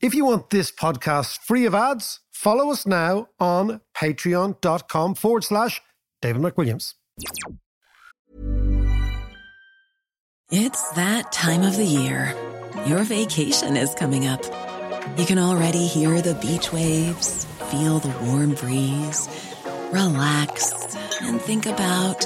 If you want this podcast free of ads, follow us now on patreon.com forward slash David McWilliams. It's that time of the year. Your vacation is coming up. You can already hear the beach waves, feel the warm breeze, relax, and think about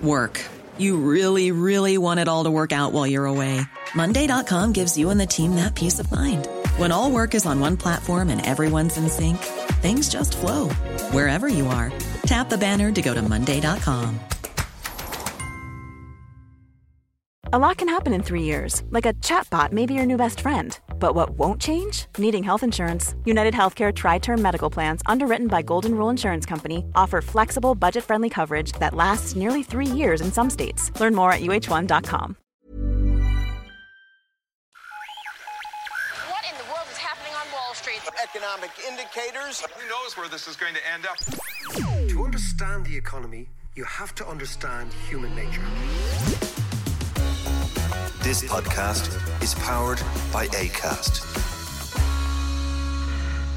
work. You really, really want it all to work out while you're away. Monday.com gives you and the team that peace of mind. When all work is on one platform and everyone's in sync, things just flow wherever you are. Tap the banner to go to Monday.com. A lot can happen in three years, like a chatbot may be your new best friend. But what won't change? Needing health insurance. United Healthcare Tri Term Medical Plans, underwritten by Golden Rule Insurance Company, offer flexible, budget friendly coverage that lasts nearly three years in some states. Learn more at uh1.com. Economic indicators. Who knows where this is going to end up? To understand the economy, you have to understand human nature. This podcast is powered by ACAST.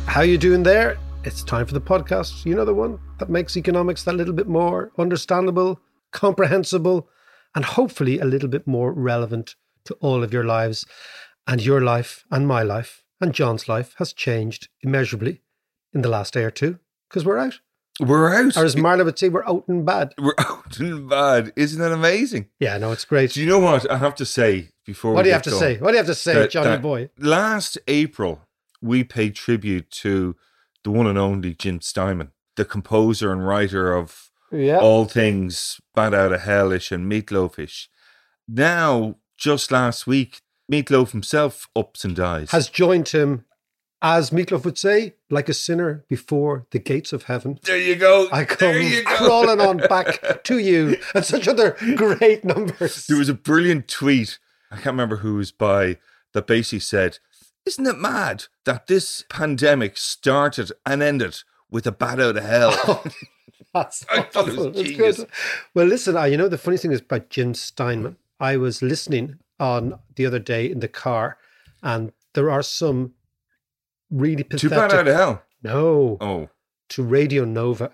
How you doing there? It's time for the podcast. You know the one that makes economics that little bit more understandable, comprehensible, and hopefully a little bit more relevant to all of your lives. And your life and my life and John's life has changed immeasurably in the last day or two because we're out. We're out. Or as Marla would say, we're out and bad. We're out and bad. Isn't that amazing? Yeah, no, it's great. Do you know what I have to say before? What do you have to going? say? What do you have to say, That- Johnny that boy? Last April, we paid tribute to the one and only Jim Steinman, the composer and writer of Yeah. all things Bat Out of Hellish and Meatloafish. Now, just last week, Meatloaf himself ups and dies. Has joined him, as Meatloaf would say, like a sinner before the gates of heaven. there you go. I come there you go. crawling on back to you and such other great numbers. There was a brilliant tweet. I can't remember who was by that basically said, "Isn't it mad that this pandemic started and ended with a bat out of hell?" Oh, that's I thought it was genius. good. Well, listen, I, you know, the funny thing is about Jim Steinman. I was listening on the other day in the car, and there are some really pathetic. Too bad out of hell. No, Oh, to Radio Nova,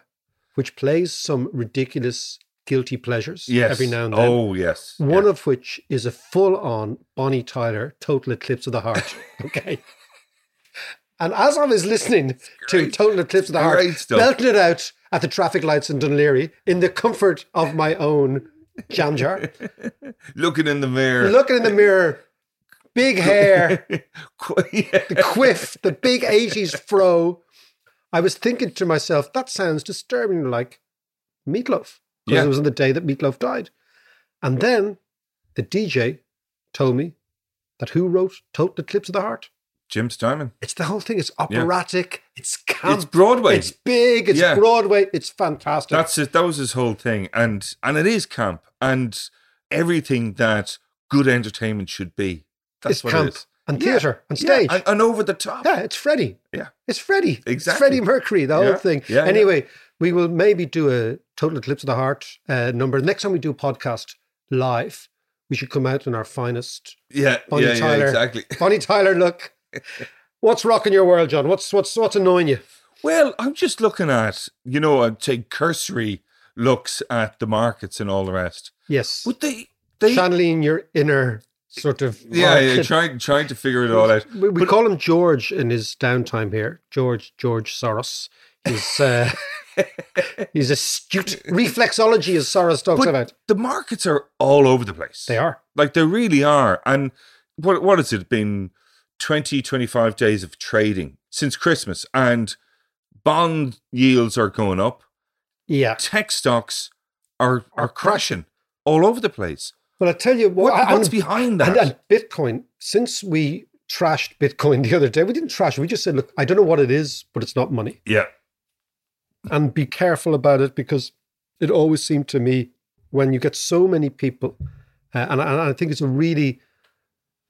which plays some ridiculous guilty pleasures yes. every now and then. Oh, yes. One Yeah. of which is a full on Bonnie Tyler Total Eclipse of the Heart. Okay. and as I was listening to. Total Eclipse of the Heart, belting it out at the traffic lights in Dún Laoghaire in the comfort of my own jam jar, looking in the mirror. looking in the mirror, big hair, yeah. the quiff, the big 80s fro. I was thinking to myself, that sounds disturbingly like Meatloaf. Because Yeah. it was on the day that Meatloaf died. And then the DJ told me that who wrote Total Eclipse of the Heart? Jim Steinman. It's the whole thing. It's operatic. It's camp. It's Broadway. It's big. It's Yeah. Broadway. It's fantastic. That's it. That was his whole thing, and and it is camp and everything that good entertainment should be. That's it's what camp it is. and Yeah. theatre and Yeah, stage. and, and over the top. Yeah, it's Freddie. Yeah. It's Freddie. It's Exactly. Freddie Mercury, the whole thing. yeah, yeah. anyway, we will maybe do a Total Eclipse of the Heart uh, number. Next time we do a podcast live, we should come out in our finest Yeah, Bonnie yeah, Tyler. yeah, exactly. Bonnie Tyler look. What's rocking your world, John? What's what's what's annoying you? Well, I'm just looking at, you know, I'd take cursory looks at the markets and all the rest. Yes. But they, they, Channeling your inner sort of yeah, yeah, trying, trying to figure it all out. We, we call him George in his downtime here. George George Soros. He's uh, he's astute. Reflexivity, as Soros talks But about. the markets are all over the place. They are. Like they really are. And what what has it been 20, 25 days of trading since Christmas and bond yields are going up. Yeah. Tech stocks are are crashing all over the place. Well, I tell you what. What- what's and- behind that? And, and Bitcoin. Since we trashed Bitcoin the other day, we didn't trash it. We just said, look, I don't know what it is, but it's not money. yeah. and be careful about it because it always seemed to me when you get so many people, uh, and, and I think it's a really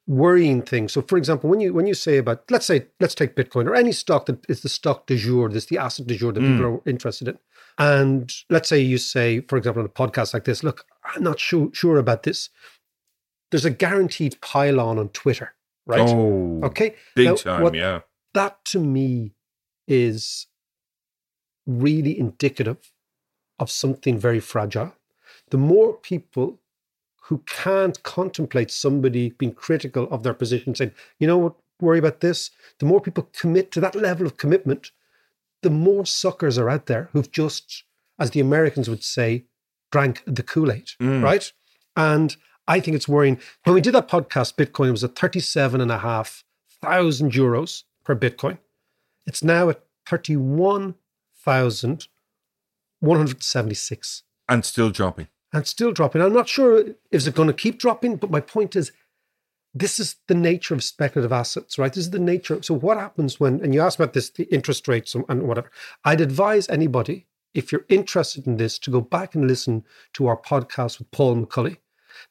worrying thing. So, for example, when you when you say about let's say let's take Bitcoin or any stock that is the stock du jour, this the asset du jour that people mm. are interested in, and let's say you say, for example, on a podcast like this, look, I'm not sure sure about this. There's a guaranteed pylon on Twitter right? Oh, okay. big Now, time, yeah. That to me is really indicative of something very fragile. The more people who can't contemplate somebody being critical of their position, saying, you know what, worry about this, the more people commit to that level of commitment, the more suckers are out there who've just, as the Americans would say, drank the Kool Aid, mm. right? And I think it's worrying. When we did that podcast, Bitcoin was at 37,500 euros per Bitcoin. It's now at 31,176 And still dropping. And still dropping. I'm not sure if it's going to keep dropping, but my point is this is the nature of speculative assets, right? This is the nature. So what happens when, and you asked about this, the interest rates and- whatever. I'd advise anybody, if you're interested in this, to go back and listen to our podcast with Paul McCulley.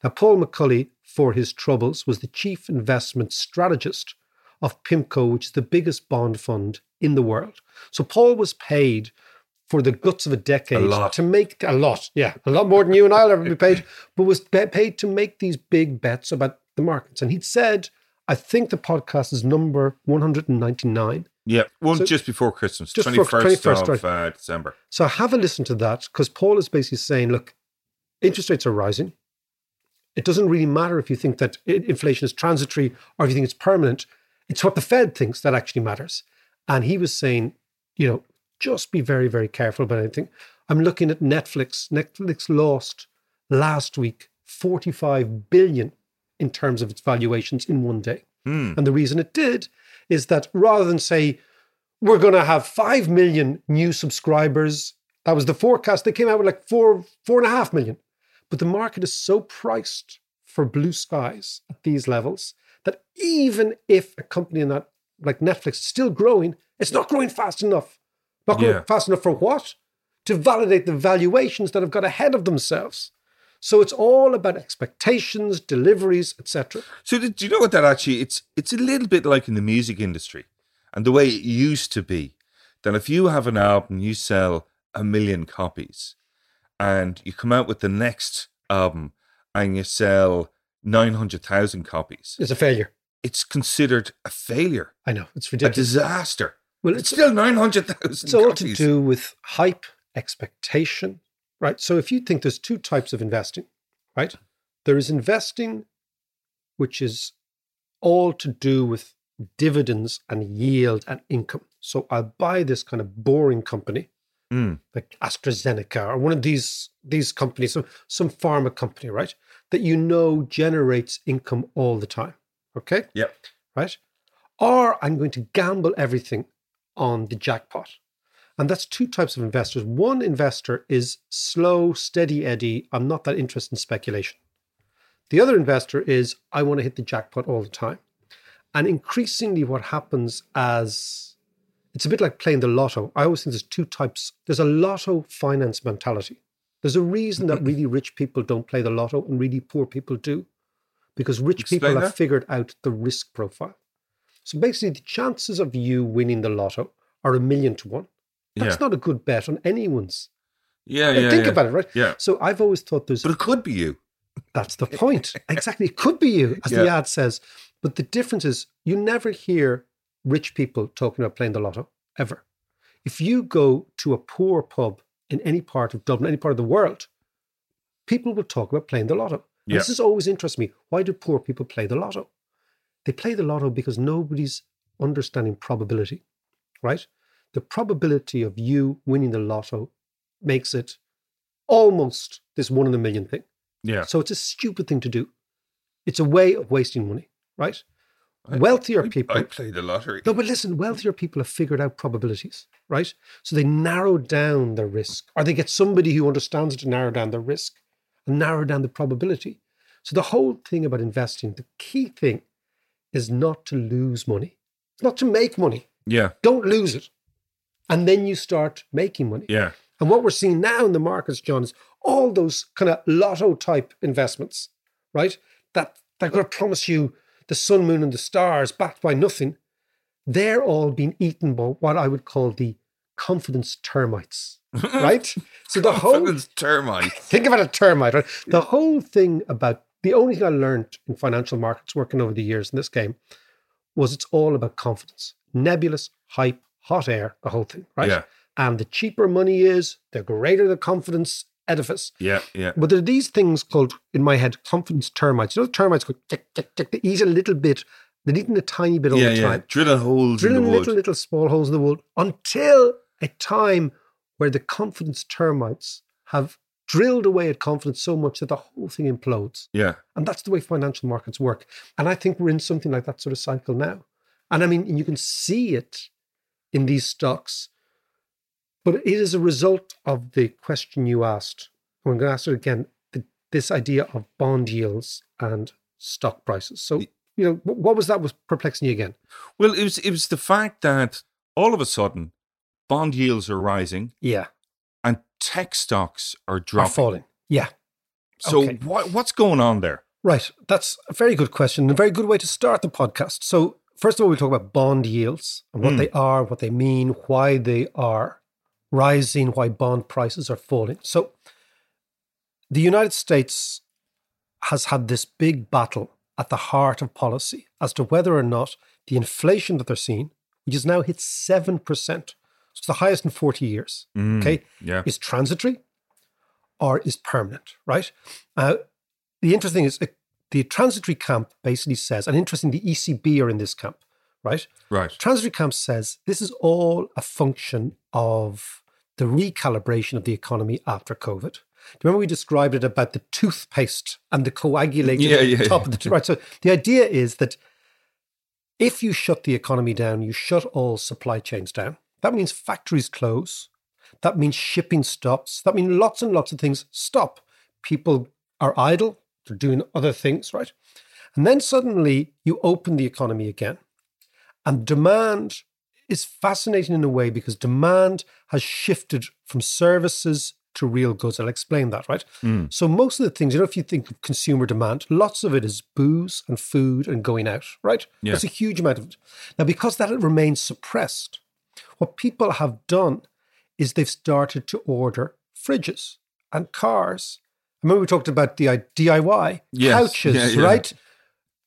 Now, Paul McCulley, for his troubles, was the chief investment strategist of PIMCO, which is the biggest bond fund in the world. So Paul was paid for the guts of a decade lot. to make a lot, yeah, a lot more than you and I'll ever be paid, but was paid to make these big bets about the markets. And he'd said, I think the podcast is number 199. Yeah, one So- just before Christmas, Just before 21st, 21st, of uh, December. So have a listen to that because Paul is basically saying, look, interest rates are rising. It doesn't really matter if you think that inflation is transitory or if you think it's permanent. It's what the Fed thinks that actually matters. And he was saying, you know, just be very, very careful about anything. I'm looking at Netflix. Netflix lost last week 45 billion in terms of its valuations in one day. Hmm. And the reason it did is that rather than say, we're going to have 5 million new subscribers, that was the forecast. They came out with like four, four and a half million. But the market is so priced for blue skies at these levels that even if a company in that, like Netflix, is still growing, it's not growing fast enough. Not growing Yeah. fast enough for what? To validate the valuations that have got ahead of themselves. So it's all about expectations, deliveries, etc. So do you know what that actually? It's it's a little bit like in the music industry, and the way it used to be. That if you have an album, you sell a million copies, and you come out with the next album and you sell nine hundred thousand copies, It's a failure. it's considered a failure, I know it's ridiculous. a disaster. Well, It's still nine hundred thousand. It's all to do with hype, expectation, right? So if you think there's two types of investing, right? There is investing, which is all to do with dividends and yield and income. So I'll buy this kind of boring company Mm. like AstraZeneca or one of these these companies, some, some pharma company, right? That you know generates income all the time. Okay? Yep. right? Or I'm going to gamble everything on the jackpot. And that's two types of investors. One investor is slow, steady Eddie. I'm not that interested in speculation. The other investor is I want to hit the jackpot all the time. And increasingly, what happens as it's a bit like playing the lotto. I always think there's two types. There's a lotto finance mentality. There's a reason that really rich people don't play the lotto and really poor people do, because rich Explain people have that. figured out the risk profile. So basically, the chances of you winning the lotto are a million to one. That's Yeah. not a good bet on anyone's. Yeah, yeah. Think yeah. about it, right? Yeah. So I've always thought there's But it could be you. that's the point. exactly. It could be you, as the ad says. But the difference is you never hear rich people talking about playing the lotto, ever. If you go to a poor pub in any part of Dublin, any part of the world, people will talk about playing the lotto. Yeah. This has always interested me. Why do poor people play the lotto? They play the lotto because nobody's understanding probability, right? The probability of you winning the lotto makes it almost this one in a million thing. Yeah. So it's a stupid thing to do. It's a way of wasting money, right? I- Wealthier I- people. I play the lottery. no, but listen, wealthier people have figured out probabilities, right? So they narrow down their risk, or they get somebody who understands it to narrow down their risk and narrow down the probability. So the whole thing about investing, the key thing is not to lose money. It's not to make money. Yeah. Don't lose it. And then you start making money. Yeah. And what we're seeing now in the markets, John, is all those kind of lotto type investments, right? That they're going to promise you the sun, moon, and the stars backed by nothing. They're all being eaten by what I would call the confidence termites, right? so the whole Confidence termite. think about a termite, right? The whole thing about the only thing I learned in financial markets working over the years in this game was it's all about confidence. Nebulous, hype, hot air, the whole thing, right? Yeah. And the cheaper money is, the greater the confidence edifice. Yeah, yeah. But there are these things called, in my head, confidence termites. You know, termites go tick, tick, tick. They eat a little bit. They're eating a tiny bit all yeah, the yeah. time. Drilling holes in Drilling little, little small holes in the wood until a time where the confidence termites have drilled away at confidence so much that the whole thing implodes. Yeah. And that's the way financial markets work. And I think we're in something like that sort of cycle now. And I mean, you can see it in these stocks, but it is a result of the question you asked. I'm going to ask it again the, this idea of bond yields and stock prices. So, you know, what was that was perplexing you again? Well, it was it was the fact that all of a sudden bond yields are rising Yeah. And tech stocks are dropping. Are falling. Yeah. So Okay. what what's going on there? Right. That's a very good question and a very good way to start the podcast. So, first of all, we talk about bond yields and what Hmm. they are, what they mean, why they are rising, why bond prices are falling. So, the United States has had this big battle at the heart of policy as to whether or not the inflation that they're seeing, which has now hit 7%, so it's the highest in 40 years, Mm, okay, yeah. is transitory or is permanent, right? Uh, the interesting is uh, the transitory camp basically says, and interesting, the ECB are in this camp, right? Right. Transitory camp says this is all a function of the recalibration of the economy after COVID. Do you remember we described it about the toothpaste and the coagulated Yeah, yeah, top yeah. of the tooth? Right. So the idea is that if you shut the economy down, you shut all supply chains down. That means factories close. That means shipping stops. That means lots and lots of things stop. People are idle. They're doing other things, right? And then suddenly you open the economy again. And demand is fascinating in a way because demand has shifted from services to real goods. I'll explain that, right? Mm. So, most of the things, you know, if you think of consumer demand, lots of it is booze and food and going out, right? Yeah. There's a huge amount of it. Now, because that remains suppressed, what people have done is they've started to order fridges and cars. Remember, we talked about the uh, DIY Yes. couches, Yeah, yeah. right?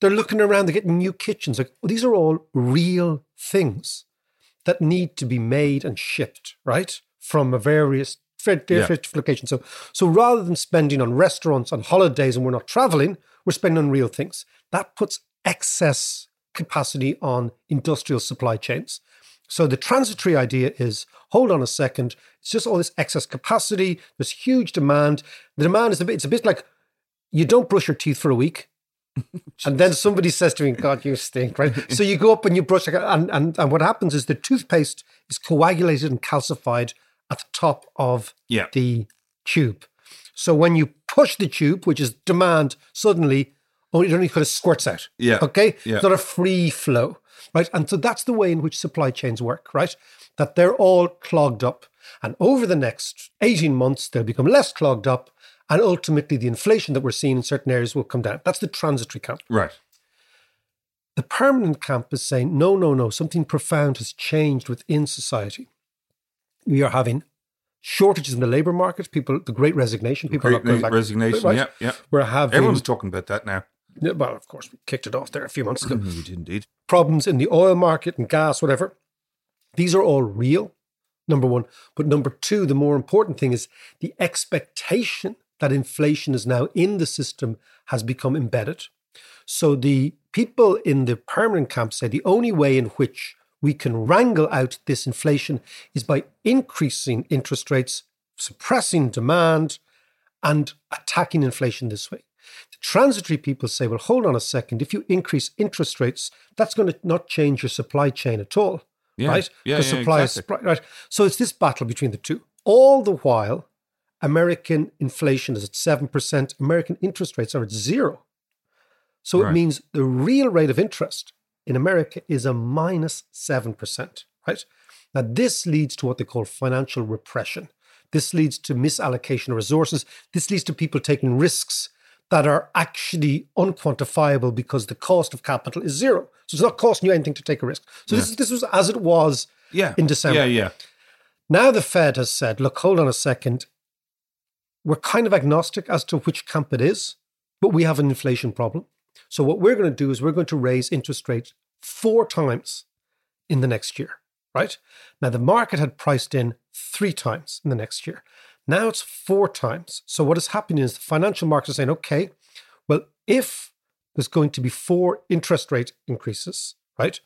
They're looking around, they're getting new kitchens. Like well, these are all real things that need to be made and shipped, right? From a various different Yeah. locations. So, so rather than spending on restaurants on holidays and we're not traveling, we're spending on real things. That puts excess capacity on industrial supply chains. So the transitory idea is hold on a second. It's just all this excess capacity. There's huge demand. The demand is a bit, it's a bit like you don't brush your teeth for a week. and then somebody says to me, God, you stink, right? so you go up and you brush, and, and, and what happens is the toothpaste is coagulated and calcified at the top of Yeah. the tube. So when you push the tube, which is demand, suddenly only, it only kind of squirts out. Yeah. Okay? Yeah. It's not a free flow, right? And so that's the way in which supply chains work, right? That they're all clogged up. And over the next 18 months, they'll become less clogged up. And ultimately, the inflation that we're seeing in certain areas will come down. That's the transitory camp. Right. The permanent camp is saying, no, no, no, something profound has changed within society. We are having shortages in the labor market, people, the great resignation, people are not going back. resignation. right? Yeah, yeah. We're having, Everyone's talking about that now. Yeah, well, of course, we kicked it off there a few months ago. we did indeed. Problems in the oil market and gas, whatever. These are all real, number one. But number two, the more important thing is the expectation that inflation is now in the system has become embedded. So the people in the permanent camp say the only way in which we can wrangle out this inflation is by increasing interest rates, suppressing demand, and attacking inflation this way. The transitory people say, well, hold on a second. If you increase interest rates, that's going to not change your supply chain at all, Yeah. right? Yeah, Because yeah, supply exactly. is right. So it's this battle between the two. All the while, American inflation is at 7%, American interest rates are at zero. So it means the real rate of interest in America is a minus 7%, right? Now, this leads to what they call financial repression. This leads to misallocation of resources. This leads to people taking risks that are actually unquantifiable because the cost of capital is zero. So it's not costing you anything to take a risk. So this, this was as it was Yeah. in December. Yeah, yeah. Now the Fed has said, look, hold on a second. We're kind of agnostic as to which camp it is, but we have an inflation problem. So what we're going to do is we're going to raise interest rates four times in the next year, right? Now, the market had priced in three times in the next year. Now it's four times. So, what is happening is the financial markets are saying, okay, well, if there's going to be four interest rate increases, right?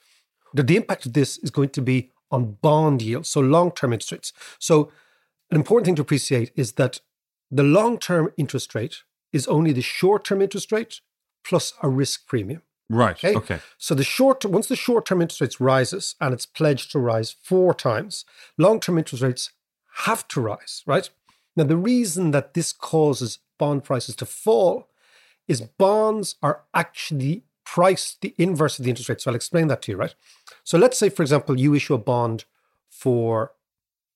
The, the impact of this is going to be on bond yields, so long term interest rates. So, an important thing to appreciate is that the long term interest rate is only the short term interest rate plus a risk premium. Right. Okay. Okay. So the short once the short term interest rates rises and it's pledged to rise four times, long term interest rates have to rise, right? Now the reason that this causes bond prices to fall is bonds are actually priced the inverse of the interest rate. So I'll explain that to you, right? So let's say, for example, you issue a bond for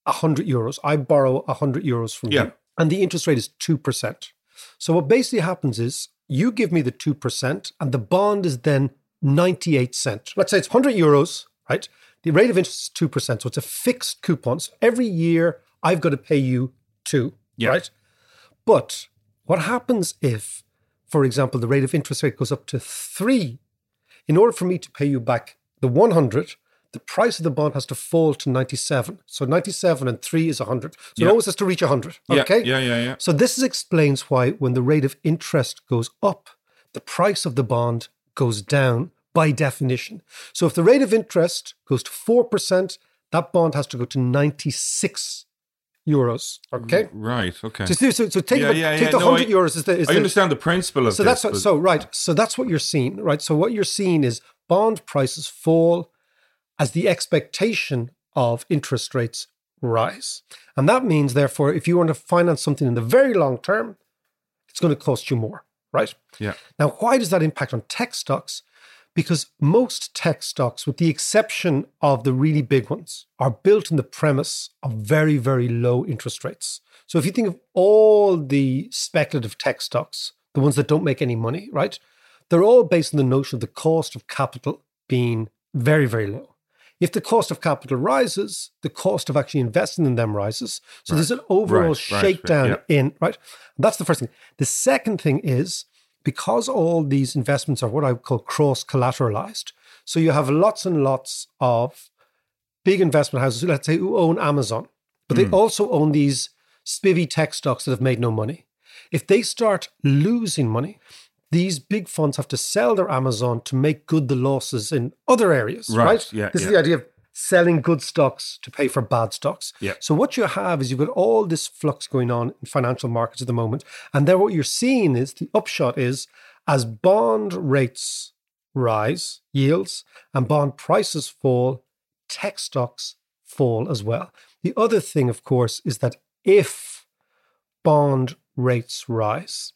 100 euros. I borrow 100 euros from Yeah. you, and the interest rate is 2%. So what basically happens is you give me the 2%, and the bond is then 98 cent. Let's say it's 100 euros, right? The rate of interest is 2%. So it's a fixed coupon. So every year I've got to pay you two, Yeah. right? But what happens if, for example, the rate of interest rate goes up to three? In order for me to pay you back the 100, the price of the bond has to fall to 97. So 97 and 3 is 100. So Yeah. it always has to reach 100. Yeah, Okay? yeah, yeah, yeah. So this explains why when the rate of interest goes up, the price of the bond goes down by definition. So if the rate of interest goes to 4%, that bond has to go to 96 euros. Okay? Right. Okay. So, so, so take, Yeah, the, yeah, take yeah. the No, 100 I- euros is the, is I the, understand the principle of so this. that's what, but- so right. So that's what you're seeing, right? So what you're seeing is bond prices fall as the expectation of interest rates rise, and that means, therefore, if you want to finance something in the very long term, it's going to cost you more, right? Yeah. Now, why does that impact on tech stocks? Because most tech stocks, with the exception of the really big ones, are built on the premise of very, very low interest rates. So if you think of all the speculative tech stocks, the ones that don't make any money, right? They're all based on the notion of the cost of capital being very, very low. If the cost of capital rises, the cost of actually investing in them rises. So there's an overall Right, right, shakedown right, in, right? That's the first thing. The second thing is because all these investments are what I would call cross collateralized. So you have lots and lots of big investment houses, let's say, who own Amazon, but they hmm. also own these spivvy tech stocks that have made no money. If they start losing money, these big funds have to sell their Amazon to make good the losses in other areas, Right, right? yeah, this is the idea of selling good stocks to pay for bad stocks. Yeah. So what you have is you've got all this flux going on in financial markets at the moment, and then what you're seeing is the upshot is as bond rates rise, yields, and bond prices fall, tech stocks fall as well. The other thing, of course, is that if bond rates rise,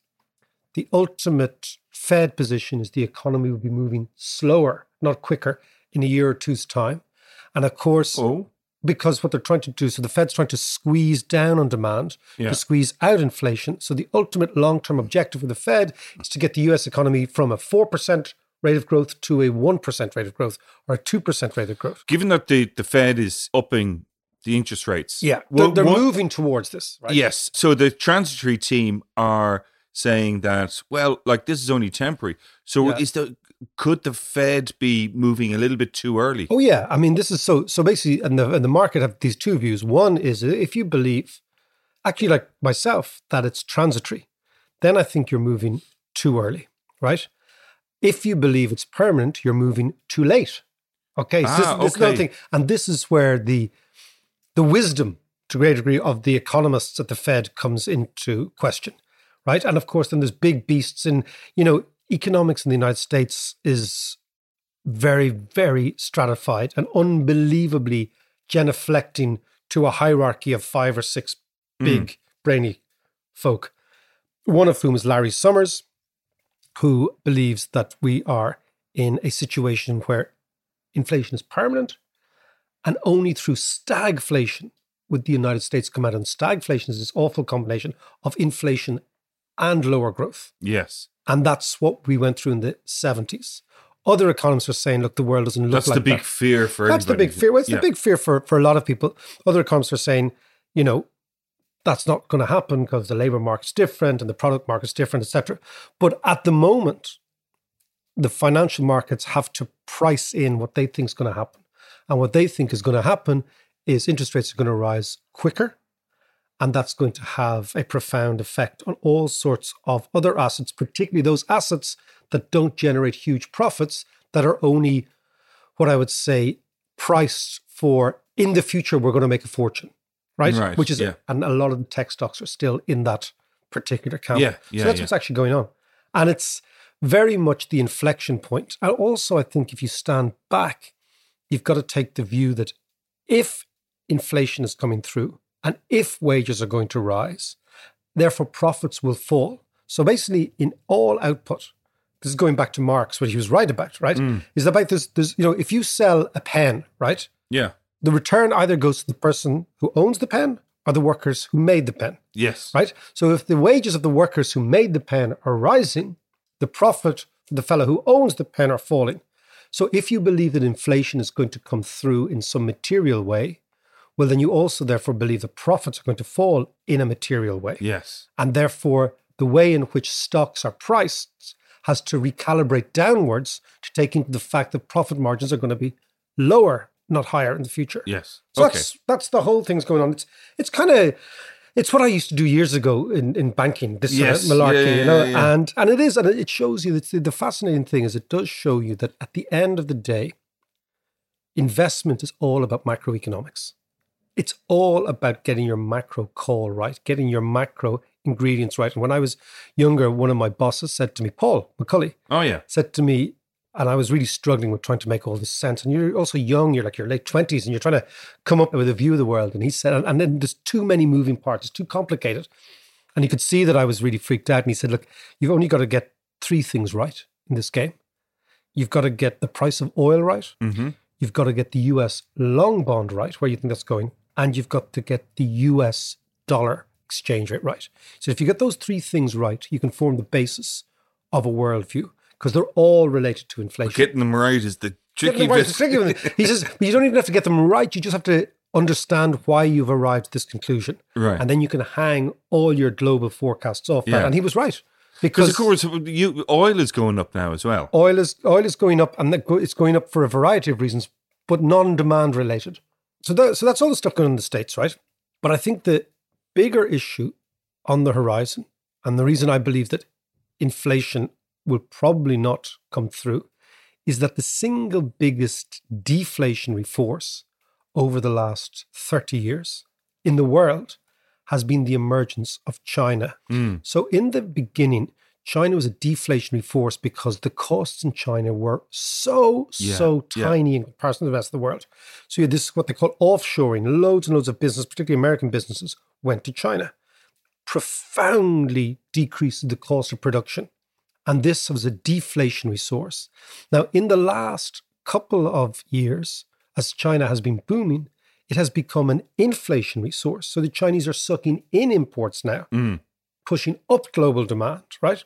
the ultimate Fed position is the economy will be moving slower, not quicker, in a year or two's time. And of course, Oh. because what they're trying to do, so the Fed's trying to squeeze down on demand Yeah. to squeeze out inflation. So the ultimate long term objective of the Fed is to get the US economy from a 4% rate of growth to a 1% rate of growth or a 2% rate of growth. Given that the, the Fed is upping the interest rates. Yeah, well, they're, they're moving towards this, right? Yes. So the transitory team are saying that, well, like this is only temporary. So Yeah. is the could the Fed be moving a little bit too early? Oh yeah, I mean this is so so basically, and the and the market have these two views. One is if you believe, actually like myself, that it's transitory, then I think you're moving too early, right? If you believe it's permanent, you're moving too late. Okay, so Ah, this, this is okay. thing, and this is where the the wisdom to a great degree of the economists at the Fed comes into question, right? And of course, then there's big beasts in you know economics in the United States is very, very stratified and unbelievably genuflecting to a hierarchy of five or six hmm. big brainy folk. One of whom is Larry Summers, who believes that we are in a situation where inflation is permanent and only through stagflation would the United States come out. And stagflation is this awful combination of inflation and lower growth. Yes. And that's what we went through in the 70s. Other economists are saying, look, the world doesn't look That's like the big that. fear for That's the big fear. Well, it's Yeah. the big fear for, for a lot of people. Other economists are saying, you know, that's not going to happen because the labor market's different and the product market's different, etc. But at the moment, the financial markets have to price in what they think is going to happen. And what they think is going to happen is interest rates are going to rise quicker. And that's going to have a profound effect on all sorts of other assets, particularly those assets that don't generate huge profits, that are only what I would say priced for in the future, we're going to make a fortune, right? Right, Which is, yeah. and a lot of the tech stocks are still in that particular camp. Yeah, yeah, so that's yeah. what's actually going on. And it's very much the inflection point. And also, I think if you stand back, you've got to take the view that if inflation is coming through and if wages are going to rise, therefore profits will fall. So basically, in all output, this is going back to Marx, what he was right about, right? Mm. Is about this, there's, you know, if you sell a pen, right, Yeah. the return either goes to the person who owns the pen or the workers who made the pen Yes. right? So if the wages of the workers who made the pen are rising, the profit for the fellow who owns the pen are falling. So if you believe that inflation is going to come through in some material way, well, then you also therefore believe the profits are going to fall in a material way. Yes. And therefore, the way in which stocks are priced has to recalibrate downwards to take into the fact that profit margins are going to be lower, not higher in the future. Yes. So okay. that's that's the whole thing's going on. It's it's kind of it's what I used to do years ago in, in banking. This uh, Yes. sort of malarkey, Yeah, yeah, you know, yeah, and and it is, and it shows you that the, the fascinating thing is it does show you that at the end of the day, investment is all about macroeconomics. It's all about getting your macro call right, getting your macro ingredients right. And when I was younger, one of my bosses said to me, Paul McCulley, Oh yeah. said to me, and I was really struggling with trying to make all this sense. And you're also young, you're like your late 20s, and you're trying to come up with a view of the world. And he said, and, and then there's too many moving parts, it's too complicated. And he could see that I was really freaked out. And he said, Look, you've only got to get three things right in this game. You've got to get the price of oil right. Mm-hmm. You've got to get the US long bond right, where you think that's going. And you've got to get the US dollar exchange rate right. So if you get those three things right, you can form the basis of a worldview because they're all related to inflation. Getting them right is the tricky right, bit. tricky. He says, but you don't even have to get them right. You just have to understand why you've arrived at this conclusion. Right. And then you can hang all your global forecasts off that. And he was right. Because of course, you, oil is going up now as well. oil is oil is going up and it's going up for a variety of reasons, but non-demand related. So that, so that's all the stuff going on in the States, right? But I think the bigger issue on the horizon, and the reason I believe that inflation will probably not come through, is that the single biggest deflationary force over the last 30 years in the world has been the emergence of China. Mm. So in the beginning, China was a deflationary force because the costs in China were so, Yeah, so yeah. tiny in comparison to the rest of the world. So you had this, what they call offshoring. Loads and loads of business, particularly American businesses, went to China. Profoundly decreased the cost of production. And this was a deflationary source. Now, in the last couple of years, as China has been booming, it has become an inflationary source. So the Chinese are sucking in imports now Mm. pushing up global demand, right?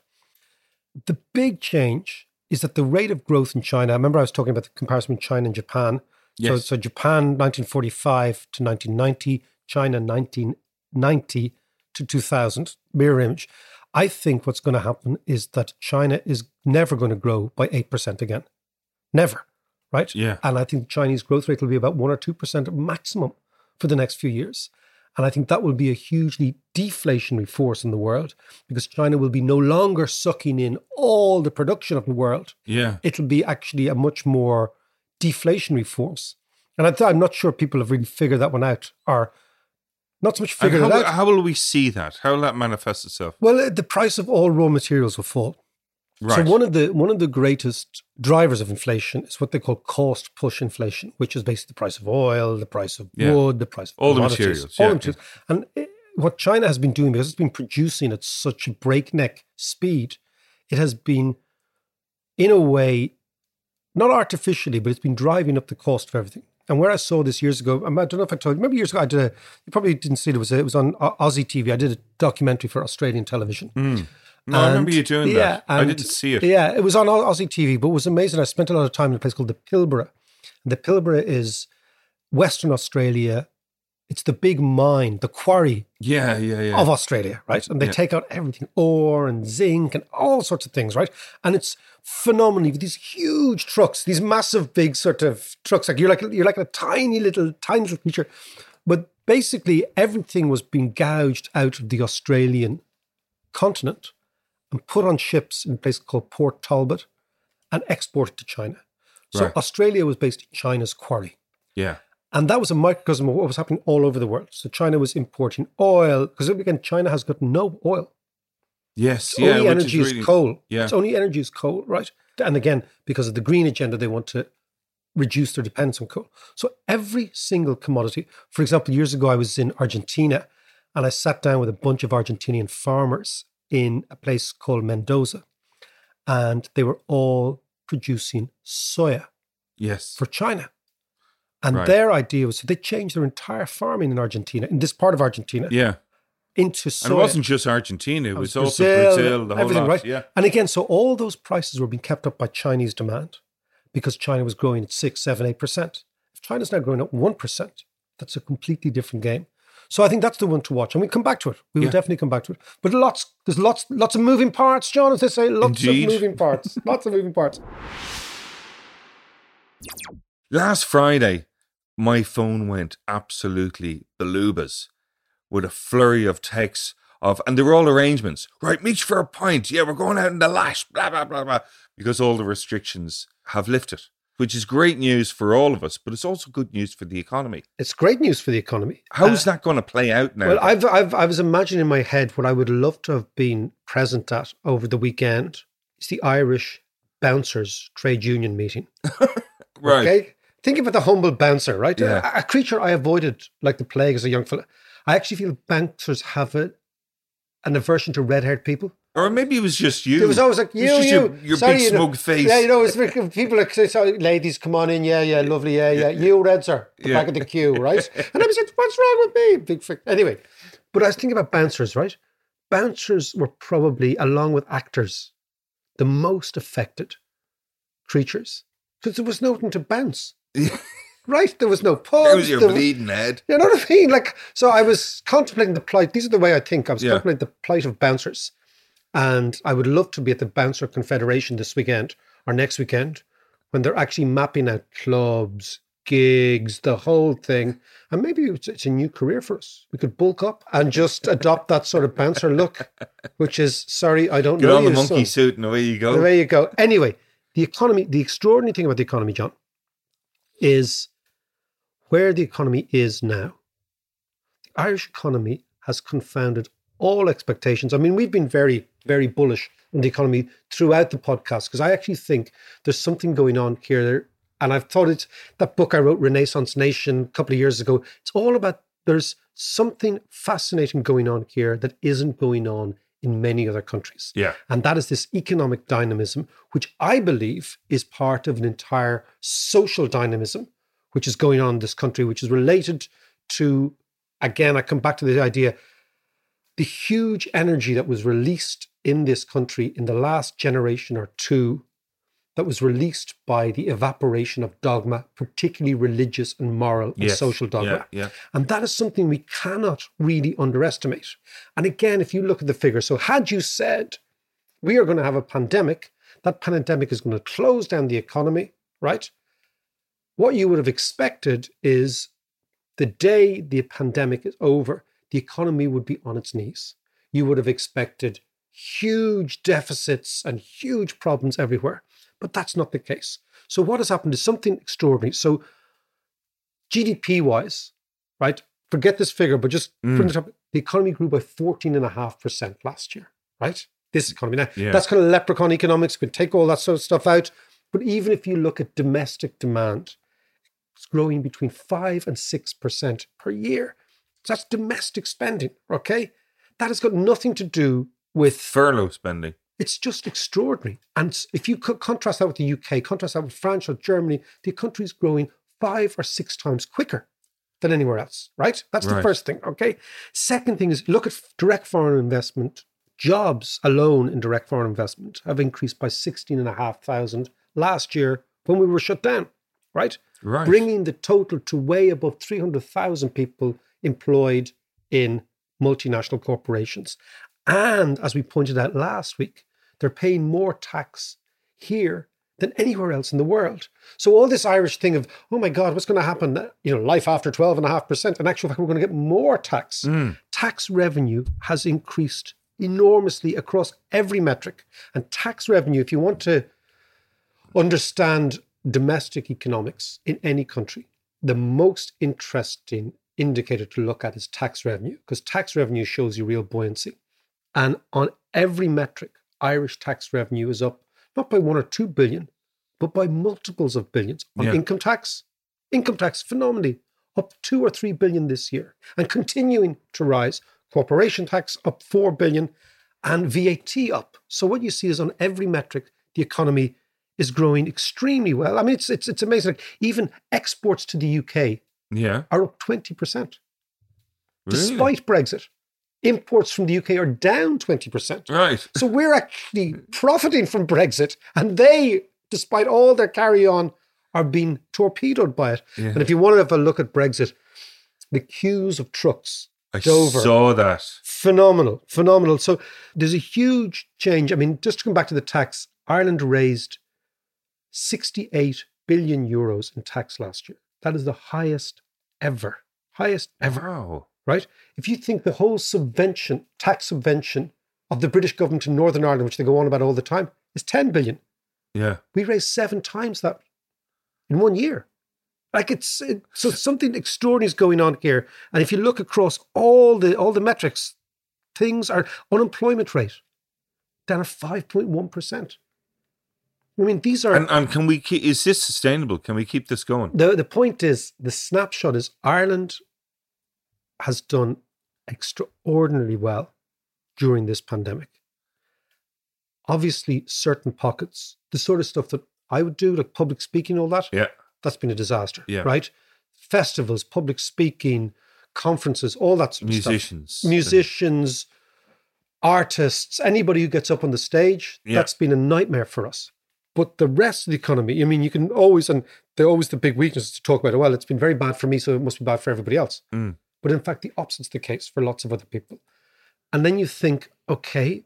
The big change is that the rate of growth in China, I remember I was talking about the comparison between China and Japan. So, Yes. so Japan 1945 to 1990, China 1990 to 2000, mirror image. I think what's going to happen is that China is never going to grow by 8% again. Never, right? Yeah. And I think the Chinese growth rate will be about 1 or 2% maximum for the next few years. And I think that will be a hugely deflationary force in the world because China will be no longer sucking in all the production of the world. Yeah. It'll be actually a much more deflationary force. And I th- I'm not sure people have really figured that one out or not so much figured how, it out. how will we see that? How will that manifest itself? well, uh, the price of all raw materials will fall. Right. So one of the one of the greatest drivers of inflation is what they call cost push inflation, which is basically the price of oil, the price of Yeah. wood, the price of All the materials, all yeah, materials. And it, what China has been doing because it's been producing at such a breakneck speed, it has been, in a way, not artificially, but it's been driving up the cost of everything. And where I saw this years ago, I don't know if I told you, remember years ago, I did a, you probably didn't see it, it was, a, it was on Aussie TV. I did a documentary for Australian television. Mm. No, I remember you doing yeah, that. I didn't see it. Yeah, it was on Aussie TV, but it was amazing. I spent a lot of time in a place called the Pilbara. And the Pilbara is Western Australia. it's the big mine, the quarry Yeah, yeah, yeah. of Australia, right? And they Yeah. take out everything, ore and zinc and all sorts of things, right? And it's phenomenally these huge trucks, these massive, big sort of trucks. Like you're like you're like a tiny little, tiny little creature. But basically, everything was being gouged out of the Australian continent and put on ships in a place called Port Talbot and exported to China. So Right. Australia was basically China's quarry. yeah. And that was a microcosm of what was happening all over the world. So China was importing oil because again, China has got no oil. Yes, Its yeah. only energy is, really- coal. Yeah. Its only energy is coal, right? And again, because of the green agenda, they want to reduce their dependence on coal. So every single commodity, for example, years ago I was in Argentina and I sat down with a bunch of Argentinian farmers in a place called Mendoza, and they were all producing soya Yes. for China. And Right. their idea was so they changed their entire farming in Argentina, in this part of Argentina, yeah. into soya. And it wasn't just Argentina, it was, also Brazil, Brazil, the whole everything, lot. right? Yeah. And again, so all those prices were being kept up by Chinese demand because China was growing at six, seven, eight percent. If China's now growing at one percent, that's a completely different game. So I think that's the one to watch, and we come back to it. We will Yeah. definitely come back to it. But lots, there's lots, lots of moving parts, John, as they say, lots Indeed. of moving parts, lots of moving parts. Last Friday, my phone went absolutely balubas with a flurry of texts of, and they were all arrangements. Right, meet you for a pint. Yeah, we're going out in the lash, blah, blah, blah, blah. Because all the restrictions have lifted, which is great news for all of us, but it's also good news for the economy. It's great news for the economy. How's Uh, that going to play out now? Well, I've, I've, I was imagining in my head what I would love to have been present at over the weekend. It's the Irish Bouncers Trade Union meeting. right. Okay. Think about the humble bouncer, right? Yeah. A, a creature I avoided like the plague as a young fella. I actually feel bouncers have a, an aversion to red haired people. Or maybe it was just you. It was always like, It was you, just you. Your, your Sorry, big you know- smug face. Yeah, you know, it's people like, say, sorry, ladies, come on in. Yeah, yeah, lovely. Yeah, yeah. You, Red, sir. The Yeah. back of the queue, right? And I was like, what's wrong with me? Big frick. Anyway, but I was thinking about bouncers, right? Bouncers were probably, along with actors, the most affected creatures because there was nothing to bounce. Right? There was no pubs. That was your there was- bleeding head. you know what I mean? Like, so I was contemplating the plight. These are the way I think. I was Yeah. contemplating the plight of bouncers. And I would love to be at the Bouncer Confederation this weekend or next weekend when they're actually mapping out clubs, gigs, the whole thing. And maybe it's, it's a new career for us. We could bulk up and just adopt that sort of bouncer look, which is, sorry, I don't Get know on the you, monkey son. suit and away you go. There you go. Anyway, the economy, the extraordinary thing about the economy, John, is where the economy is now. The Irish economy has confounded all expectations. I mean, we've been very, very bullish on the economy throughout the podcast because I actually think there's something going on here. And I've thought it's that book I wrote, Renaissance Nation, a couple of years ago. It's all about there's something fascinating going on here that isn't going on in many other countries. Yeah. And that is this economic dynamism, which I believe is part of an entire social dynamism, which is going on in this country, which is related to, again, I come back to the idea the huge energy that was released in this country in the last generation or two, that was released by the evaporation of dogma, particularly religious and moral and social dogma. Yeah, yeah. And that is something we cannot really underestimate. And again, if you look at the figure, so had you said we are going to have a pandemic, that pandemic is going to close down the economy, right? What you would have expected is the day the pandemic is over, the economy would be on its knees. You would have expected huge deficits and huge problems everywhere. But that's not the case. So, what has happened is something extraordinary. So, GDP wise, right? Forget this figure, but just Mm. from the top, the economy grew by 14.5% last year, right? This economy. Now, Yeah. that's kind of leprechaun economics. We take all that sort of stuff out. But even if you look at domestic demand, it's growing between 5 and 6% per year. So that's domestic spending, okay? That has got nothing to do with Furlough spending. it's just extraordinary. And if you contrast that with the UK, contrast that with France or Germany, the country's growing five or six times quicker than anywhere else, right? That's the Right. first thing, okay? Second thing is look at direct foreign investment. Jobs alone in direct foreign investment have increased by 16,500 last year when we were shut down, right? Right. Bringing the total to way above 300,000 people employed in multinational corporations. And as we pointed out last week, they're paying more tax here than anywhere else in the world. So all this Irish thing of, oh my God, what's going to happen? Uh, you know, life after 12.5%. In actual fact, we're going to get more tax. Mm. Tax revenue has increased enormously across every metric. And tax revenue, if you want to understand domestic economics in any country, the most interesting indicator to look at is tax revenue, because tax revenue shows you real buoyancy. And on every metric, Irish tax revenue is up not by one or two billion, but by multiples of billions. On Yeah. income tax, income tax phenomenally up two or three billion this year and continuing to rise. Corporation tax up four billion and VAT up. So what you see is on every metric, the economy is growing extremely well. I mean, it's it's it's amazing. Even exports to the UK Yeah. are up 20%, Really? despite Brexit. Imports from the UK are down 20%. Right. So we're actually profiting from Brexit, and they, despite all their carry on, are being torpedoed by it. Yeah. And if you want to have a look at Brexit, the queues of trucks, I Dover. saw that. phenomenal, phenomenal. So there's a huge change. I mean, just to come back to the tax, Ireland raised 68 billion euros in tax last year. That is the highest ever, highest ever Wow. Right? If you think the whole subvention, tax subvention of the British government to Northern Ireland, which they go on about all the time, is 10 billion. Yeah. We raised seven times that in one year. Like it's it, so something extraordinary is going on here. And if you look across all the all the metrics, things are unemployment rate down at 5.1%. I mean, these are And, and can we keep, is this sustainable? Can we keep this going? the the point is the snapshot is Ireland has done extraordinarily well during this pandemic. Obviously, certain pockets, the sort of stuff that I would do, like public speaking, all that, Yeah. that's been a disaster. Yeah. Right? Festivals, public speaking, conferences, all that sort of Musicians. stuff. Musicians, artists, anybody who gets up on the stage, Yeah. that's been a nightmare for us. But the rest of the economy, I mean, you can always, and they're always the big weakness to talk about, well, it's been very bad for me, so it must be bad for everybody else. Mm. But in fact, the opposite's the case for lots of other people. And then you think, okay,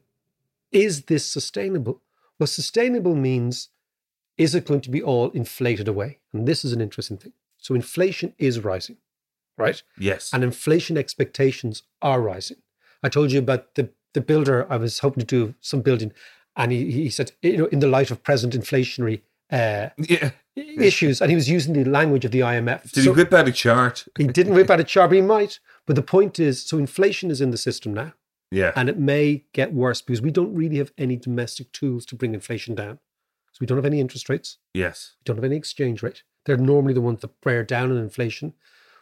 is this sustainable? Well, sustainable means is it going to be all inflated away? And this is an interesting thing. So inflation is rising, right? Yes. And inflation expectations are rising. I told you about the, the builder, I was hoping to do some building, and he, he said, you know, in the light of present inflationary uh, yeah. Issues, and he was using the language of the IMF. Did So- he whip out a chart? he didn't whip out a chart, but he might. But the point is, so inflation is in the system now, Yeah. and it may get worse because we don't really have any domestic tools to bring inflation down. So we don't have any interest rates. yes. We don't have any exchange rate. They're normally the ones that bear down on inflation.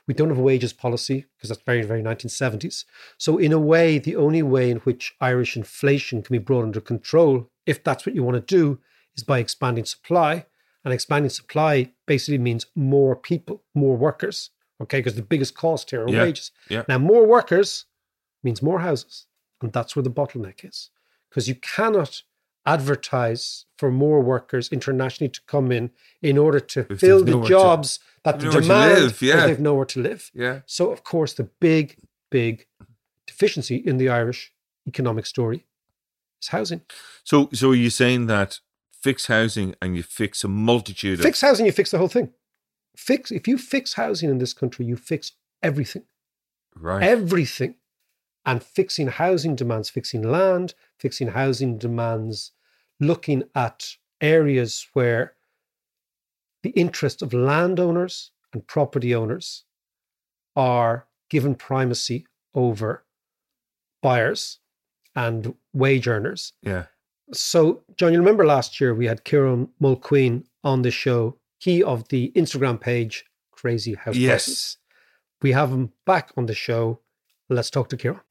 We don't have a wages policy because that's very, very 1970s. So, in a way, the only way in which Irish inflation can be brought under control, if that's what you want to do, is by expanding supply. And expanding supply basically means more people, more workers. Okay, because the biggest cost here are Yeah, wages. yeah. Now, more workers means more houses. And that's where the bottleneck is. Because you cannot advertise for more workers internationally to come in in order to If fill the nowhere to- jobs that the demand live, yeah. they've nowhere to live. Yeah. So, of course, the big, big deficiency in the Irish economic story is housing. So, so are you saying that fix housing and you fix a multitude of. Fix housing, you fix the whole thing. Fix if you fix housing in this country, you fix everything. right? everything. And fixing housing demands fixing land, fixing housing demands looking at areas where the interests of landowners and property owners are given primacy over buyers and wage earners. yeah. So, John, you remember last year we had Kieran Mulqueen on the show, he of the Instagram page Crazy House Yes. We have him back on the show. Let's talk to Kieran.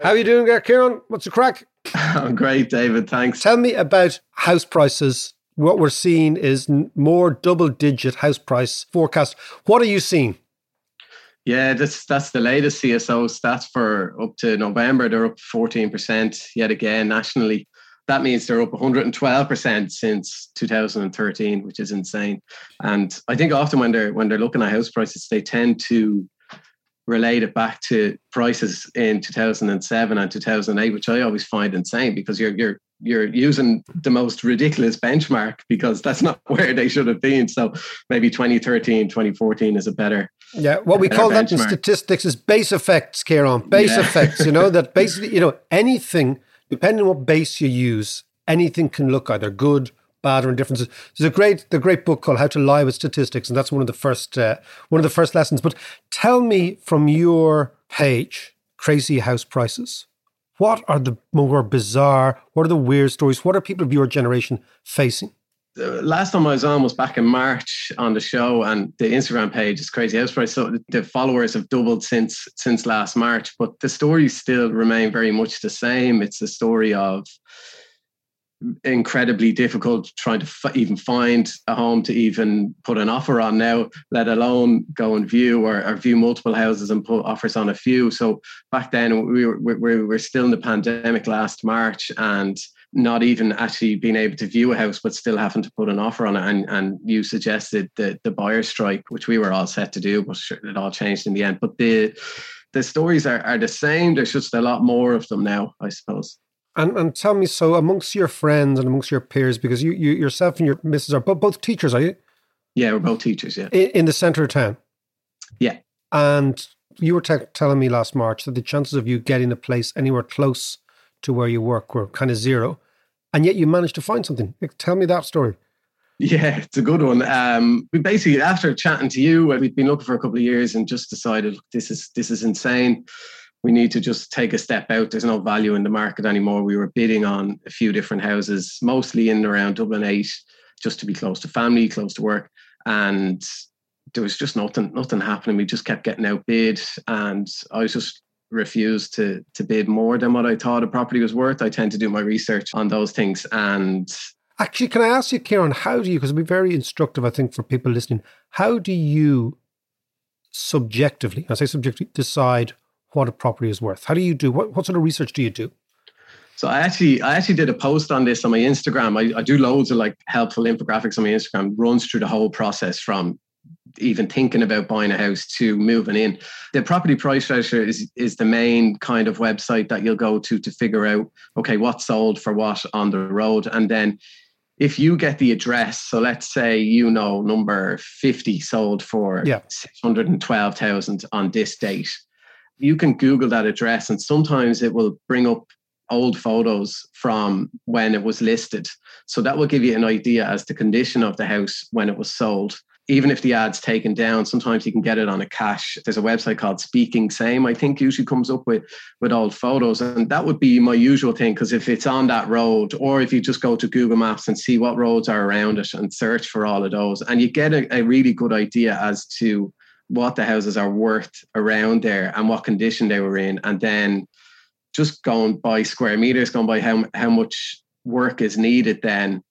How are you doing there, Kieran? What's the crack? I'm oh, great, David. Thanks. Tell me about house prices. What we're seeing is more double-digit house price forecast. What are you seeing? Yeah, that's that's the latest CSO stats for up to November. They're up 14% yet again nationally. That means they're up 112% since 2013, which is insane. And I think often when they're when they're looking at house prices, they tend to relate it back to prices in 2007 and 2008, which I always find insane because you're you're you're using the most ridiculous benchmark because that's not where they should have been. So maybe 2013, 2014 is a better. Yeah, what we call that in statistics is base effects, Kieran. Base yeah. effects, you know, that basically, you know, anything, depending on what base you use, anything can look either good, bad, or indifferent. There's a great, the great book called How to Lie with Statistics, and that's one of the first, uh, one of the first lessons. But tell me from your page, Crazy House Prices, what are the more bizarre, what are the weird stories? What are people of your generation facing? The last time I was on was back in March on the show, and the Instagram page is Crazy House Price. So the followers have doubled since since last March, but the stories still remain very much the same. It's a story of incredibly difficult trying to f- even find a home to even put an offer on now, let alone go and view or, or, view multiple houses and put offers on a few. So back then we were, we were still in the pandemic last March and not even actually being able to view a house, but still having to put an offer on it. And, and you suggested the, the buyer strike, which we were all set to do, but it all changed in the end. But the, the stories are, are the same. There's just a lot more of them now, I suppose. And and tell me, so amongst your friends and amongst your peers, because you, you yourself and your missus are both, both teachers, are you? Yeah, we're both teachers. Yeah, in, in the centre of town. Yeah, and you were te- telling me last March that the chances of you getting a place anywhere close to where you work were kind of zero, and yet you managed to find something. Tell me that story. Yeah, it's a good one. Um, we basically, after chatting to you, we've been looking for a couple of years and just decided this is this is insane we need to just take a step out. There's no value in the market anymore. We were bidding on a few different houses, mostly in and around Dublin 8, just to be close to family, close to work. And there was just nothing, nothing happening. We just kept getting outbid. And I was just refused to to bid more than what I thought a property was worth. I tend to do my research on those things. And actually, can I ask you, Kieran, how do you, because it'll be very instructive, I think, for people listening, how do you subjectively, I say subjectively, decide what a property is worth? How do you do what, what sort of research do you do? So I actually I actually did a post on this on my Instagram. I, I do loads of like helpful infographics on my Instagram, runs through the whole process from even thinking about buying a house to moving in. The property price register is is the main kind of website that you'll go to to figure out okay what's sold for what on the road, and then if you get the address, so let's say you know number fifty sold for yeah. six hundred and twelve thousand on this date, you can Google that address, and sometimes it will bring up old photos from when it was listed. So that will give you an idea as to condition of the house when it was sold. Even if the ad's taken down, sometimes you can get it on a cache. There's a website called Speaking Same, I think usually comes up with, with old photos. And that would be my usual thing because if it's on that road, or if you just go to Google Maps and see what roads are around it and search for all of those, and you get a, a really good idea as to what the houses are worth around there and what condition they were in, and then just going by square meters, going by how how much work is needed then,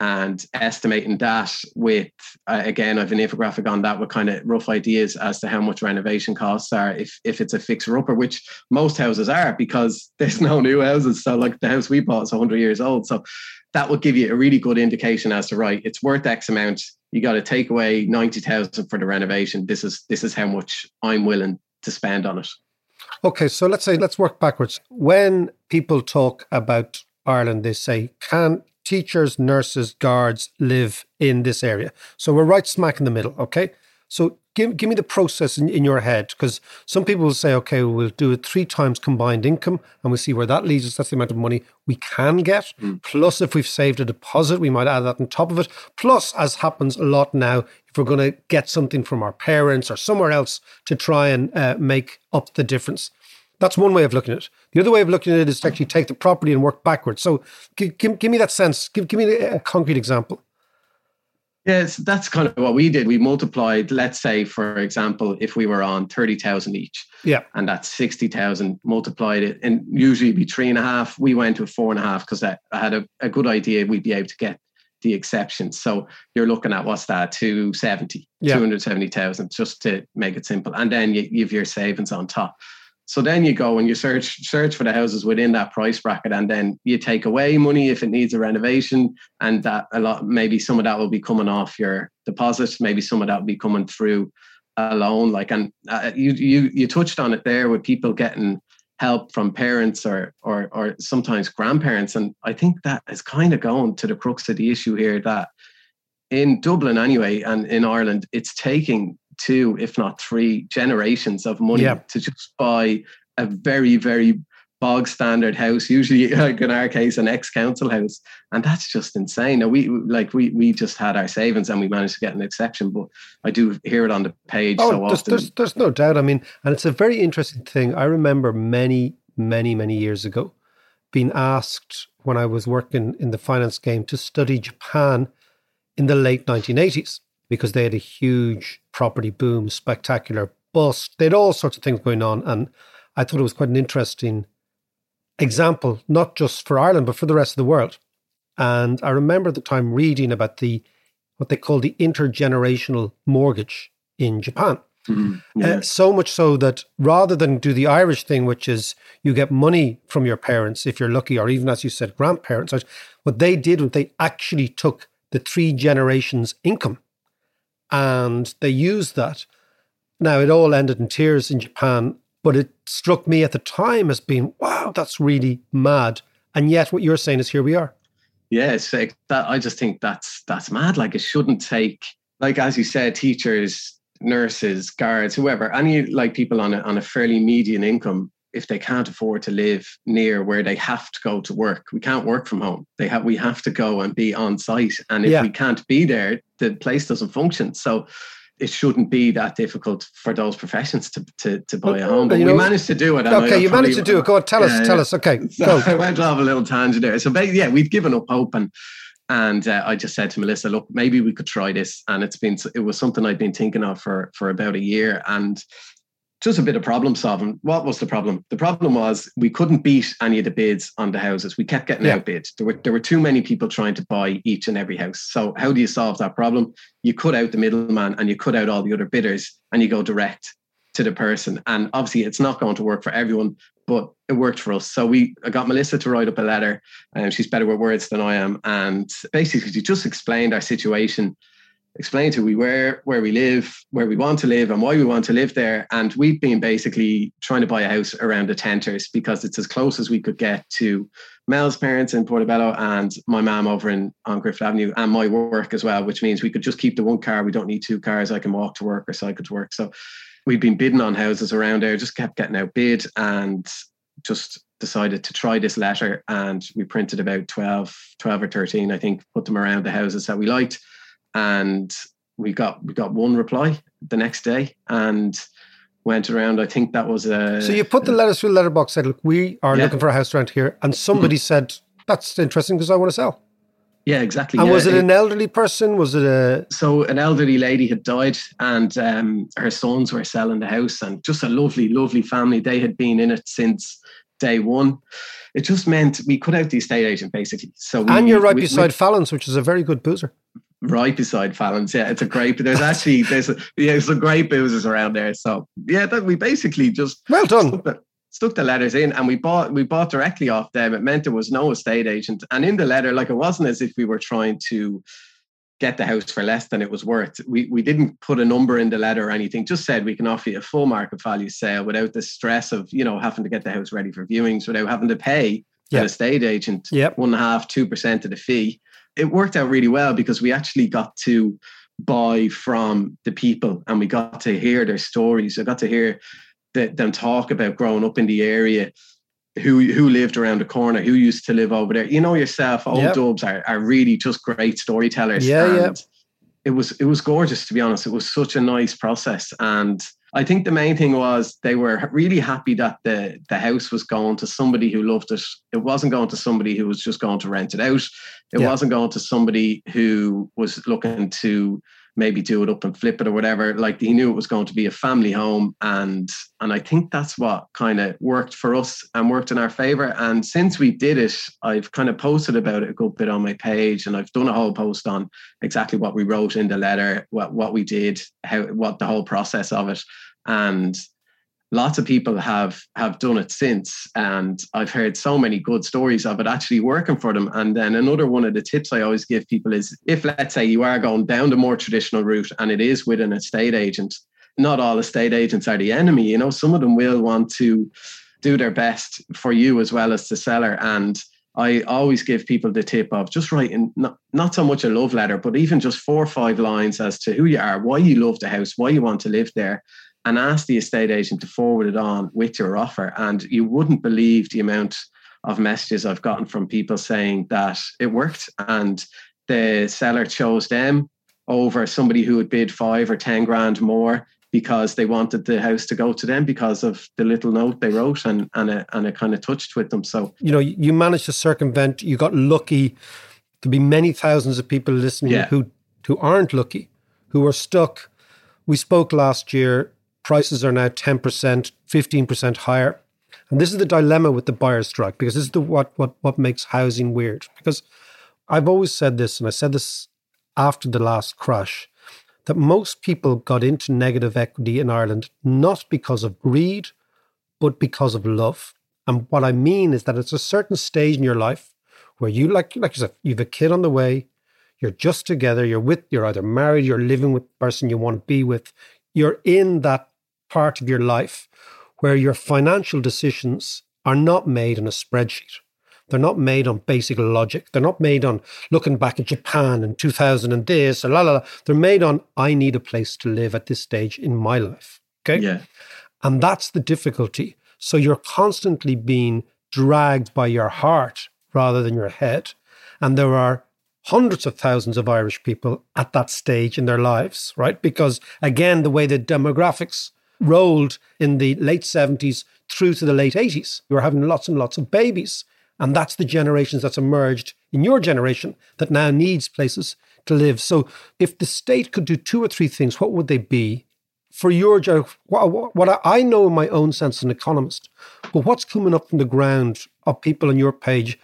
and estimating that with uh, again, I've an infographic on that with kind of rough ideas as to how much renovation costs are if if it's a fixer upper, which most houses are because there's no new houses. So like the house we bought is 100 years old, so that would give you a really good indication as to right, it's worth X amount you got to take away 90,000 for the renovation. This is this is how much I'm willing to spend on it. Okay, so let's say let's work backwards. When people talk about Ireland, they say, can teachers, nurses, guards live in this area? So we're right smack in the middle, okay? So give, give me the process in, in your head because some people will say, okay, we'll do it three times combined income and we'll see where that leads us. That's the amount of money we can get. Mm. Plus, if we've saved a deposit, we might add that on top of it. Plus, as happens a lot now, if we're going to get something from our parents or somewhere else to try and uh, make up the difference. That's one way of looking at it. The other way of looking at it is to actually take the property and work backwards. So give, give, give me that sense. Give, give me a concrete example. Yes, that's kind of what we did. We multiplied, let's say, for example, if we were on 30,000 each. Yeah. And that's 60,000 multiplied it. And usually be three and a half. We went to four and a half because I, had a, a good idea we'd be able to get the exceptions. So you're looking at what's that, 270, yeah. 270,000, just to make it simple. And then you, you have your savings on top. So then you go and you search search for the houses within that price bracket, and then you take away money if it needs a renovation, and that a lot maybe some of that will be coming off your deposit, maybe some of that will be coming through a loan. Like, and uh, you you you touched on it there with people getting help from parents or or or sometimes grandparents, and I think that is kind of going to the crux of the issue here. That in Dublin anyway, and in Ireland, it's taking two, if not three, generations of money Yeah. to just buy a very very bog standard house, usually like in our case, an ex council house, and that's just insane. Now we like we we just had our savings and we managed to get an exception, but I do hear it on the page Oh, so there's, often. there's, there's no doubt. I mean, and it's a very interesting thing. I remember many, many, many years ago being asked when I was working in the finance game to study Japan in the late 1980s because they had a huge property boom, spectacular bust. They had all sorts of things going on. And I thought it was quite an interesting example, not just for Ireland, but for the rest of the world. And I remember at the time reading about the what they call the intergenerational mortgage in Japan. Mhm. Yeah. Uh, so much so that rather than do the Irish thing, which is you get money from your parents if you're lucky, or even as you said, grandparents, what they did was they actually took the three generations' income and they used that. Now, it all ended in tears in Japan, but it struck me at the time as being, wow, that's really mad. And yet, what you're saying is here we are. Yeah, it's like that. I just think that's that's mad. Like it shouldn't take, like as you said, teachers, nurses, guards, whoever, any like people on a on a fairly median income, if they can't afford to live near where they have to go to work, we can't work from home. They have we have to go and be on site, and if Yeah. we can't be there, the place doesn't function. So. It shouldn't be that difficult for those professions to to, to buy a home, but you we know- managed to do it. Okay, you managed to do it. Go on, tell us, Yeah, tell us. Okay, so go. I went off a little tangent there. So yeah, we've given up hope, and and uh, I just said to Melissa, look, maybe we could try this. And it's been it was something I'd been thinking of for for about a year, and just a bit of problem solving. What was the problem? The problem was we couldn't beat any of the bids on the houses. We kept getting Yeah. outbid. There were there were too many people trying to buy each and every house. So how do you solve that problem? You cut out the middleman and you cut out all the other bidders, and you go direct to the person. And obviously, it's not going to work for everyone, but it worked for us. So we I got Melissa to write up a letter, and she's better with words than I am. And basically, she just explained our situation, explained who we were, where we live, where we want to live, and why we want to live there. And we've been basically trying to buy a house around the Tenters because it's as close as we could get to Mel's parents in Portobello and my mom over in on Griffith Avenue and my work as well, which means we could just keep the one car. We don't need two cars. I can walk to work or cycle to work. So we'd been bidding on houses around there, just kept getting outbid and just decided to try this letter. And we printed about 12, 12 or 13, I think, put them around the houses that we liked. And we got we got one reply the next day and went around. I think that was a So you put the letters through the letterbox, said, look, we are Yeah. looking for a house around here. And somebody said, that's interesting because I want to sell. yeah, exactly. And yeah. was it an elderly person? Was it a. so an elderly lady had died and um, her sons were selling the house and just a lovely lovely family they had been in it since day one it just meant we cut out the estate agent basically so we, and you're right we- beside Fallon's, which is a very good boozer. Right beside Fallon's yeah it's a great there's actually there's a, yeah some great boozers around there so yeah that we basically just Well done. stuck the, stuck the letters in and we bought we bought directly off them it meant there was no estate agent and in the letter like it wasn't as if we were trying to get the house for less than it was worth we we didn't put a number in the letter or anything just said we can offer you a full market value sale without the stress of you know having to get the house ready for viewings without having to pay Yeah. an estate agent Yep. one and a half two percent of the fee it worked out really well because we actually got to buy from the people and we got to hear their stories. I got to hear the, them talk about growing up in the area, who who lived around the corner, who used to live over there. You know yourself, old Yep. dubs are, are really just great storytellers. Yeah, yeah. It was it was gorgeous to be honest. It was such a nice process. And I think the main thing was they were really happy that the the house was going to somebody who loved it. It wasn't going to somebody who was just going to rent it out. It Yeah. wasn't going to somebody who was looking to maybe do it up and flip it or whatever. Like he knew it was going to be a family home, and and I think that's what kind of worked for us and worked in our favor. And since we did it, I've kind of posted about it a good bit on my page, and I've done a whole post on exactly what we wrote in the letter, what what we did, how what the whole process of it, and lots of people have have done it since and i've heard so many good stories of it actually working for them and then another one of the tips i always give people is if let's say you are going down the more traditional route and it is with an estate agent not all estate agents are the enemy. You know, some of them will want to do their best for you as well as the seller. And I always give people the tip of just writing not, not so much a love letter, but even just four or five lines as to who you are, why you love the house, why you want to live there, and ask the estate agent to forward it on with your offer. And you wouldn't believe the amount of messages I've gotten from people saying that it worked and the seller chose them over somebody who had bid five or 10 grand more because they wanted the house to go to them because of the little note they wrote and and it, and it kind of touched with them. So you know, you managed to circumvent. You got lucky. There'll be many thousands of people listening Yeah. who who aren't lucky, who are stuck. We spoke last year. Prices are now ten percent, fifteen percent higher, and this is the dilemma with the buyer's strike because this is the what what what makes housing weird. Because I've always said this, and I said this after the last crash that most people got into negative equity in Ireland not because of greed, but because of love. And what I mean is that it's a certain stage in your life where you, like, like you said, you have a kid on the way, you're just together, you're with, you're either married, you're living with the person you want to be with, you're in that part of your life where your financial decisions are not made in a spreadsheet. They're not made on basic logic. They're not made on looking back at Japan in 2000 and this, la la la. They're made on, I need a place to live at this stage in my life. Okay. yeah, And that's the difficulty. So you're constantly being dragged by your heart rather than your head. And there are hundreds of thousands of Irish people at that stage in their lives, right? Because again, the way the demographics rolled in the late 70s through to the late 80s, you were having lots and lots of babies. And that's the generations that's emerged in your generation that now needs places to live. So if the state could do two or three things, what would they be? for your what, what I know in my own sense as an economist, but what's coming up from the ground of people on your page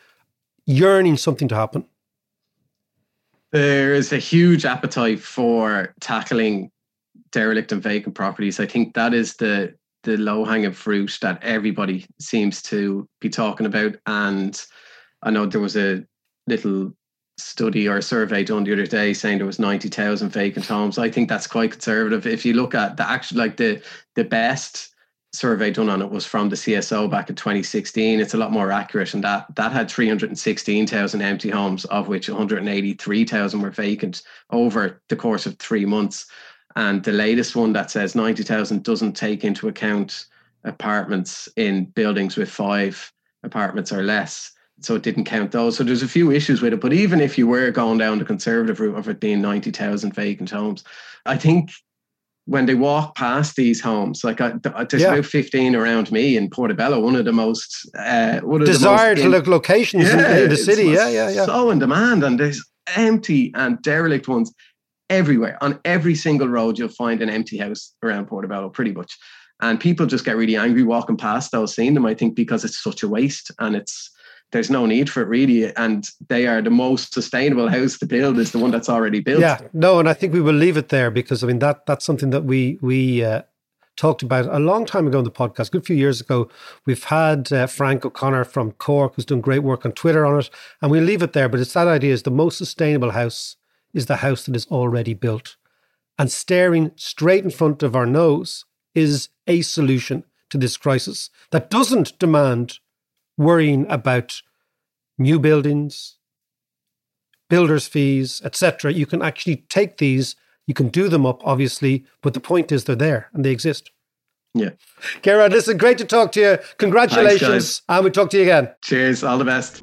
yearning something to happen? there is a huge appetite for tackling derelict and vacant properties. I think that is the the low hanging fruit that everybody seems to be talking about. And I know there was a little study or survey done the other day saying there was 90,000 vacant homes. I think that's quite conservative. If you look at the actual, like the, the best survey done on it was from the CSO back in 2016. It's a lot more accurate and that that had 316,000 empty homes, of which 183,000 were vacant over the course of three months. And the latest one that says 90,000 doesn't take into account apartments in buildings with five apartments or less. So it didn't count those. So there's a few issues with it. But even if you were going down the conservative route of it being 90,000 vacant homes, I think when they walk past these homes, like I, th- there's Yeah. about 15 around me in Portobello, one of the most, uh, one of Desired the most in- lo- locations in, in the city. Yeah, yeah, yeah. So in demand, and there's empty and derelict ones everywhere. On every single road, you'll find an empty house around Portobello, pretty much. And people just get really angry walking past those, seeing them. I think because it's such a waste, and it's there's no need for it really. And they are the most sustainable house to build is the one that's already built. Yeah, no, and I think we will leave it there because I mean that that's something that we we uh, talked about a long time ago in the podcast, a good few years ago. We've had uh, Frank O'Connor from Cork who's done great work on Twitter on it, and we'll leave it there. But it's that idea: is the most sustainable house is the house that is already built, and staring straight in front of our nose is a solution to this crisis that doesn't demand worrying about new buildings, builders' fees, etc. You can actually take these, you can do them up, obviously, but the point is they're there and they exist. Yeah. Gerard, listen, great to talk to you. Congratulations. guys. and we'll talk to you again. Cheers. All the best.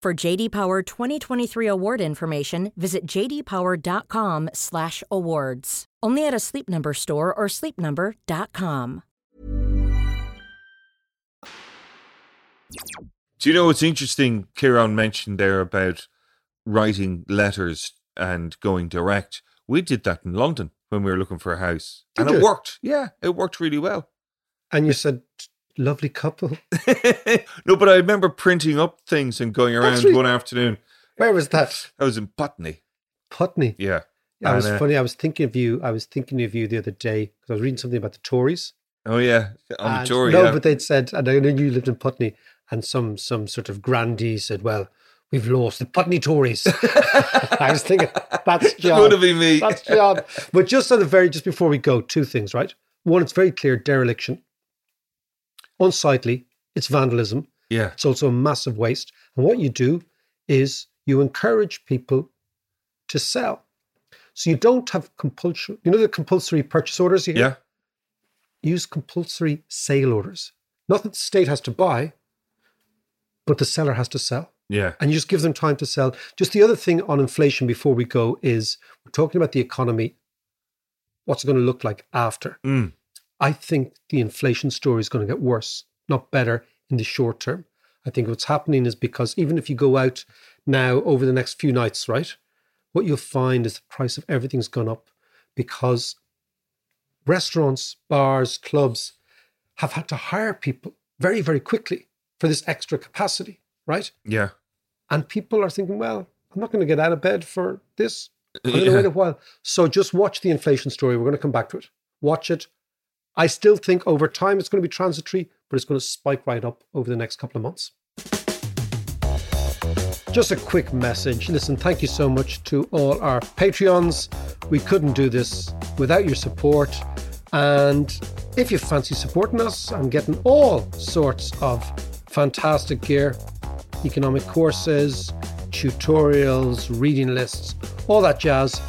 For JD Power 2023 award information, visit jdpower.com/awards. Only at a Sleep Number store or sleepnumber.com. Do you know what's interesting? Kieran mentioned there about writing letters and going direct. We did that in London when we were looking for a house, Did and it you? worked. Yeah, it worked really well. And you said, lovely couple. no, but I remember printing up things and going around really- one afternoon. Where was that? I was in Putney. Putney. Yeah. I was uh, funny. I was thinking of you. I was thinking of you the other day because I was reading something about the Tories. Oh yeah, I'm And- Tory. No, yeah. but they'd said, and I know you lived in Putney, and some some sort of grandee said, "Well, we've lost the Putney Tories." I was thinking that's John. Would have been me. That's John. But just on the very just before we go, two things, right? One, it's very clear dereliction, unsightly. It's vandalism. yeah, It's also a massive waste. And what you do is you encourage people to sell. So you don't have compulsory, you know, the compulsory purchase orders you hear? yeah, use compulsory sale orders. Not that the state has to buy, but the seller has to sell. yeah. And you just give them time to sell. Just the other thing on inflation before we go is we're talking about the economy. What's it going to look like after? Mm. I think the inflation story is going to get worse, not better in the short term. I think what's happening is because even if you go out now over the next few nights, right, what you'll find is the price of everything's gone up because restaurants, bars, clubs have had to hire people very, very quickly for this extra capacity, right? Yeah. And people are thinking, well, I'm not going to get out of bed for this. I'm going to Yeah. wait a while. So just watch the inflation story. We're going to come back to it. Watch it. I still think over time it's going to be transitory, but it's going to spike right up over the next couple of months. Just a quick message. Listen, thank you so much to all our Patreons. We couldn't do this without your support. And if you fancy supporting us and getting all sorts of fantastic gear, economic courses, tutorials, reading lists, all that jazz,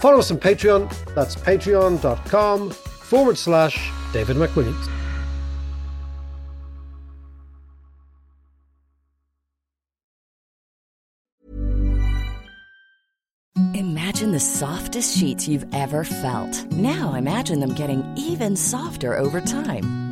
follow us on Patreon. That's patreon.com forward slash David McWilliams. Imagine the softest sheets you've ever felt. Now imagine them getting even softer over time.